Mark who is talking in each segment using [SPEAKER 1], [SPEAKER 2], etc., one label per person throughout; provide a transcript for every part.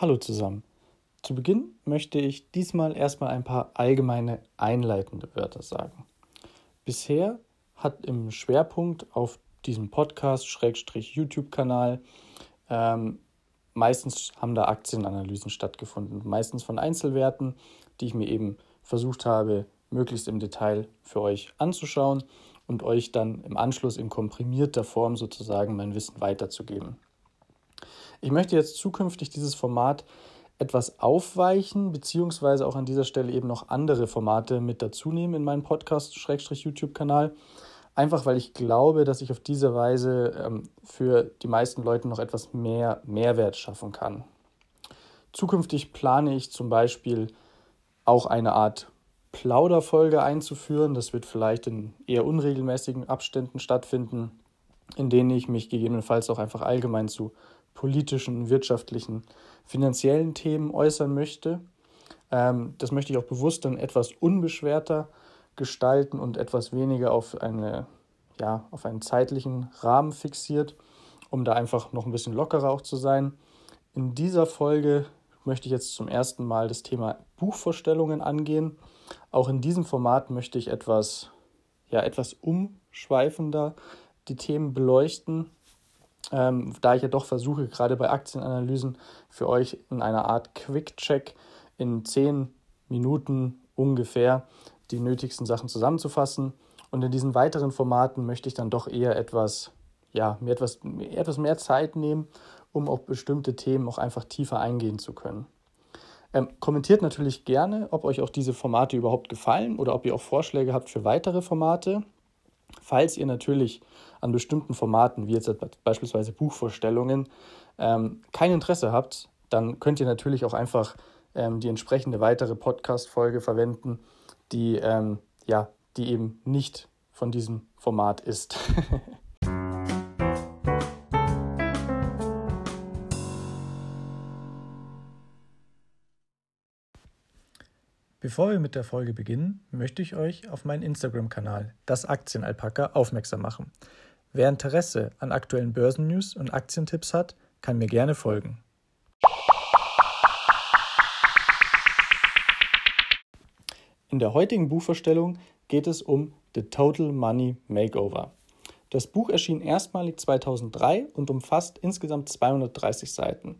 [SPEAKER 1] Hallo zusammen. Zu Beginn möchte ich diesmal erstmal ein paar allgemeine einleitende Wörter sagen. Bisher hat im Schwerpunkt auf diesem Podcast-YouTube-Kanal ähm, meistens haben da Aktienanalysen stattgefunden, meistens von Einzelwerten, die ich mir eben versucht habe, möglichst im Detail für euch anzuschauen und euch dann im Anschluss in komprimierter Form sozusagen mein Wissen weiterzugeben. Ich möchte jetzt zukünftig dieses Format etwas aufweichen, beziehungsweise auch an dieser Stelle eben noch andere Formate mit dazu nehmen in meinen Podcast-YouTube-Kanal. Einfach weil ich glaube, dass ich auf diese Weise ähm, für die meisten Leute noch etwas mehr Mehrwert schaffen kann. Zukünftig plane ich zum Beispiel auch eine Art Plauderfolge einzuführen. Das wird vielleicht in eher unregelmäßigen Abständen stattfinden, in denen ich mich gegebenenfalls auch einfach allgemein zu politischen, wirtschaftlichen, finanziellen Themen äußern möchte. Ähm, das möchte ich auch bewusst dann etwas unbeschwerter gestalten und etwas weniger auf, eine, ja, auf einen zeitlichen Rahmen fixiert, um da einfach noch ein bisschen lockerer auch zu sein. In dieser Folge möchte ich jetzt zum ersten Mal das Thema Buchvorstellungen angehen. Auch in diesem Format möchte ich etwas, ja, etwas umschweifender die Themen beleuchten ähm, da ich ja doch versuche, gerade bei Aktienanalysen für euch in einer Art Quick-Check in zehn Minuten ungefähr die nötigsten Sachen zusammenzufassen. Und in diesen weiteren Formaten möchte ich dann doch eher etwas, ja, mir etwas, etwas mehr Zeit nehmen, um auf bestimmte Themen auch einfach tiefer eingehen zu können. Ähm, kommentiert natürlich gerne, ob euch auch diese Formate überhaupt gefallen oder ob ihr auch Vorschläge habt für weitere Formate. Falls ihr natürlich an bestimmten Formaten, wie jetzt beispielsweise Buchvorstellungen, ähm, kein Interesse habt, dann könnt ihr natürlich auch einfach ähm, die entsprechende weitere Podcast-Folge verwenden, die, ähm, ja, die eben nicht von diesem Format ist. Bevor wir mit der Folge beginnen, möchte ich euch auf meinen Instagram-Kanal, das Aktienalpaka, aufmerksam machen. Wer Interesse an aktuellen Börsennews und Aktientipps hat, kann mir gerne folgen. In der heutigen Buchvorstellung geht es um The Total Money Makeover. Das Buch erschien erstmalig 2003 und umfasst insgesamt 230 Seiten.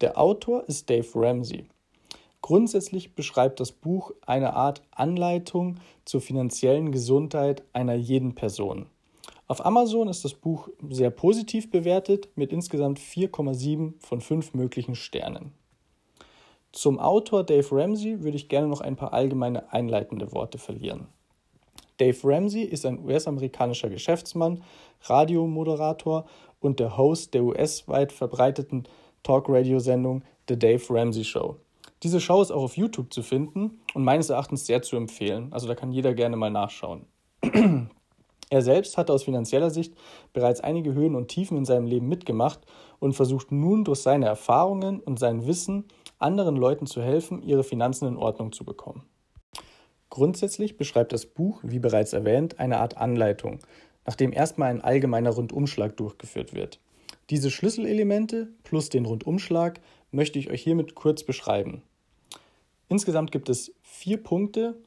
[SPEAKER 1] Der Autor ist Dave Ramsey. Grundsätzlich beschreibt das Buch eine Art Anleitung zur finanziellen Gesundheit einer jeden Person. Auf Amazon ist das Buch sehr positiv bewertet mit insgesamt 4,7 von 5 möglichen Sternen. Zum Autor Dave Ramsey würde ich gerne noch ein paar allgemeine einleitende Worte verlieren. Dave Ramsey ist ein US-amerikanischer Geschäftsmann, Radiomoderator und der Host der US-weit verbreiteten Talk-Radio-Sendung The Dave Ramsey Show. Diese Show ist auch auf YouTube zu finden und meines Erachtens sehr zu empfehlen. Also da kann jeder gerne mal nachschauen. Er selbst hatte aus finanzieller Sicht bereits einige Höhen und Tiefen in seinem Leben mitgemacht und versucht nun durch seine Erfahrungen und sein Wissen anderen Leuten zu helfen, ihre Finanzen in Ordnung zu bekommen. Grundsätzlich beschreibt das Buch, wie bereits erwähnt, eine Art Anleitung, nachdem erstmal ein allgemeiner Rundumschlag durchgeführt wird. Diese Schlüsselelemente plus den Rundumschlag möchte ich euch hiermit kurz beschreiben. Insgesamt gibt es vier Punkte,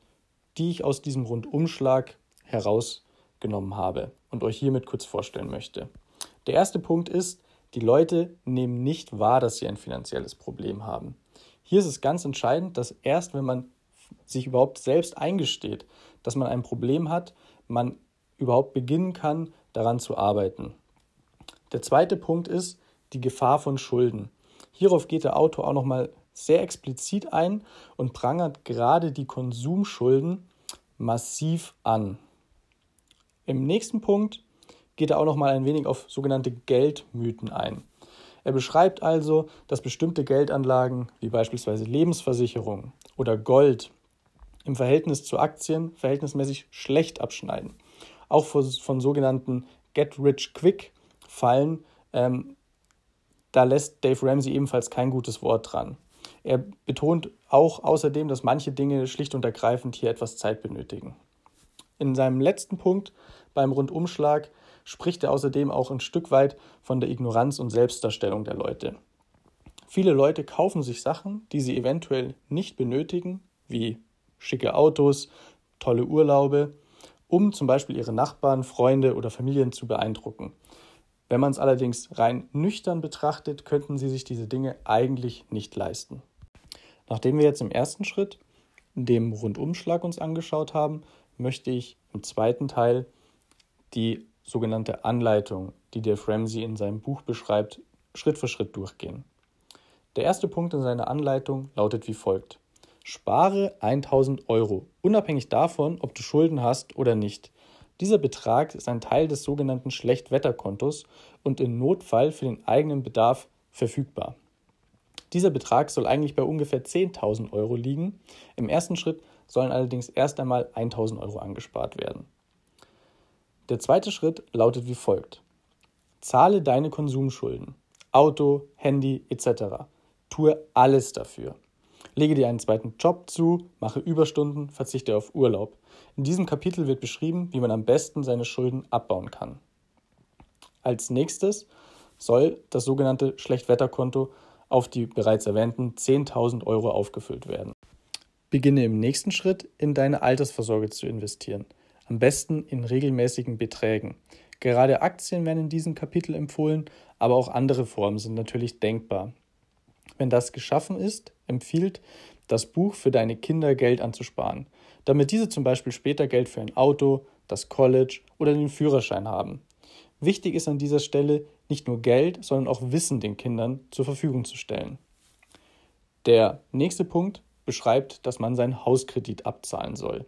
[SPEAKER 1] die ich aus diesem Rundumschlag heraus genommen habe und euch hiermit kurz vorstellen möchte. Der erste Punkt ist, die Leute nehmen nicht wahr, dass sie ein finanzielles Problem haben. Hier ist es ganz entscheidend, dass erst wenn man sich überhaupt selbst eingesteht, dass man ein Problem hat, man überhaupt beginnen kann, daran zu arbeiten. Der zweite Punkt ist die Gefahr von Schulden. Hierauf geht der Autor auch nochmal sehr explizit ein und prangert gerade die Konsumschulden massiv an. Im nächsten Punkt geht er auch noch mal ein wenig auf sogenannte Geldmythen ein. Er beschreibt also, dass bestimmte Geldanlagen wie beispielsweise Lebensversicherungen oder Gold im Verhältnis zu Aktien verhältnismäßig schlecht abschneiden. Auch von, sogenannten Get-Rich-Quick-Fallen, ähm, da lässt Dave Ramsey ebenfalls kein gutes Wort dran. Er betont auch außerdem, dass manche Dinge schlicht und ergreifend hier etwas Zeit benötigen. In seinem letzten Punkt beim Rundumschlag spricht er außerdem auch ein Stück weit von der Ignoranz und Selbstdarstellung der Leute. Viele Leute kaufen sich Sachen, die sie eventuell nicht benötigen, wie schicke Autos, tolle Urlaube, um zum Beispiel ihre Nachbarn, Freunde oder Familien zu beeindrucken. Wenn man es allerdings rein nüchtern betrachtet, könnten sie sich diese Dinge eigentlich nicht leisten. Nachdem wir jetzt im ersten Schritt dem Rundumschlag uns angeschaut haben, möchte ich im zweiten Teil die sogenannte Anleitung, die Dave Ramsey in seinem Buch beschreibt, Schritt für Schritt durchgehen. Der erste Punkt in seiner Anleitung lautet wie folgt. Spare 1000 Euro, unabhängig davon, ob du Schulden hast oder nicht. Dieser Betrag ist ein Teil des sogenannten Schlechtwetterkontos und im Notfall für den eigenen Bedarf verfügbar. Dieser Betrag soll eigentlich bei ungefähr 10.000 Euro liegen. Im ersten Schritt sollen allerdings erst einmal 1.000 Euro angespart werden. Der zweite Schritt lautet wie folgt. Zahle deine Konsumschulden, Auto, Handy etc. Tue alles dafür. Lege dir einen zweiten Job zu, mache Überstunden, verzichte auf Urlaub. In diesem Kapitel wird beschrieben, wie man am besten seine Schulden abbauen kann. Als nächstes soll das sogenannte Schlechtwetterkonto auf die bereits erwähnten 10.000 Euro aufgefüllt werden. Beginne im nächsten Schritt in deine Altersvorsorge zu investieren, am besten in regelmäßigen Beträgen. Gerade Aktien werden in diesem Kapitel empfohlen, aber auch andere Formen sind natürlich denkbar. Wenn das geschaffen ist, empfiehlt das Buch für deine Kinder Geld anzusparen, damit diese zum Beispiel später Geld für ein Auto, das College oder den Führerschein haben. Wichtig ist an dieser Stelle nicht nur Geld, sondern auch Wissen den Kindern zur Verfügung zu stellen. Der nächste Punkt beschreibt, dass man seinen Hauskredit abzahlen soll.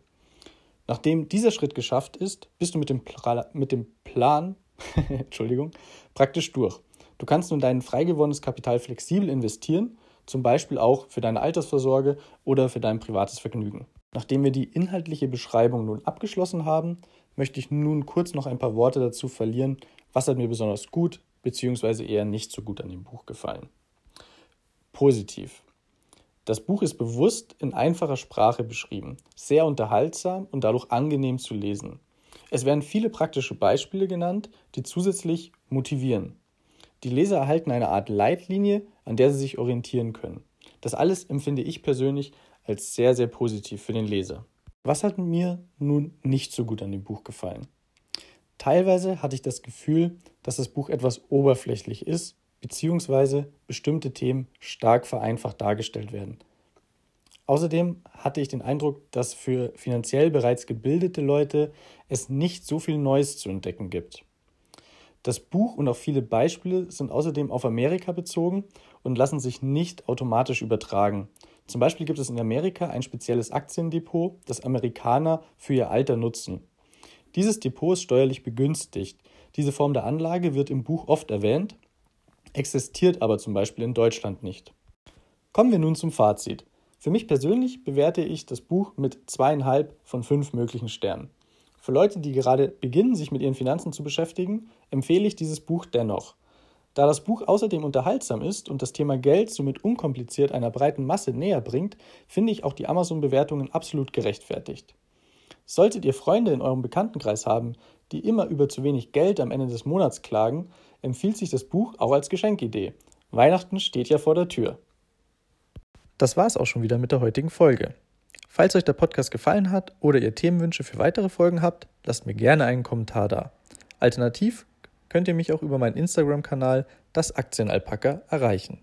[SPEAKER 1] Nachdem dieser Schritt geschafft ist, bist du mit dem, Pla mit dem Plan Entschuldigung, praktisch durch. Du kannst nun dein frei gewonnenes Kapital flexibel investieren, zum Beispiel auch für deine Altersvorsorge oder für dein privates Vergnügen. Nachdem wir die inhaltliche Beschreibung nun abgeschlossen haben, möchte ich nun kurz noch ein paar Worte dazu verlieren, was hat mir besonders gut bzw. eher nicht so gut an dem Buch gefallen. Positiv. Das Buch ist bewusst in einfacher Sprache beschrieben, sehr unterhaltsam und dadurch angenehm zu lesen. Es werden viele praktische Beispiele genannt, die zusätzlich motivieren. Die Leser erhalten eine Art Leitlinie, an der sie sich orientieren können. Das alles empfinde ich persönlich als sehr, sehr positiv für den Leser. Was hat mir nun nicht so gut an dem Buch gefallen? Teilweise hatte ich das Gefühl, dass das Buch etwas oberflächlich ist, beziehungsweise bestimmte Themen stark vereinfacht dargestellt werden. Außerdem hatte ich den Eindruck, dass für finanziell bereits gebildete Leute es nicht so viel Neues zu entdecken gibt. Das Buch und auch viele Beispiele sind außerdem auf Amerika bezogen und lassen sich nicht automatisch übertragen. Zum Beispiel gibt es in Amerika ein spezielles Aktiendepot, das Amerikaner für ihr Alter nutzen. Dieses Depot ist steuerlich begünstigt. Diese Form der Anlage wird im Buch oft erwähnt, existiert aber zum Beispiel in Deutschland nicht. Kommen wir nun zum Fazit. Für mich persönlich bewerte ich das Buch mit zweieinhalb von fünf möglichen Sternen. Für Leute, die gerade beginnen, sich mit ihren Finanzen zu beschäftigen, empfehle ich dieses Buch dennoch. Da das Buch außerdem unterhaltsam ist und das Thema Geld somit unkompliziert einer breiten Masse näher bringt, finde ich auch die Amazon-Bewertungen absolut gerechtfertigt. Solltet ihr Freunde in eurem Bekanntenkreis haben, die immer über zu wenig Geld am Ende des Monats klagen, empfiehlt sich das Buch auch als Geschenkidee. Weihnachten steht ja vor der Tür. Das war es auch schon wieder mit der heutigen Folge. Falls euch der Podcast gefallen hat oder ihr Themenwünsche für weitere Folgen habt, lasst mir gerne einen Kommentar da. Alternativ könnt ihr mich auch über meinen Instagram-Kanal Das Aktienalpaka erreichen.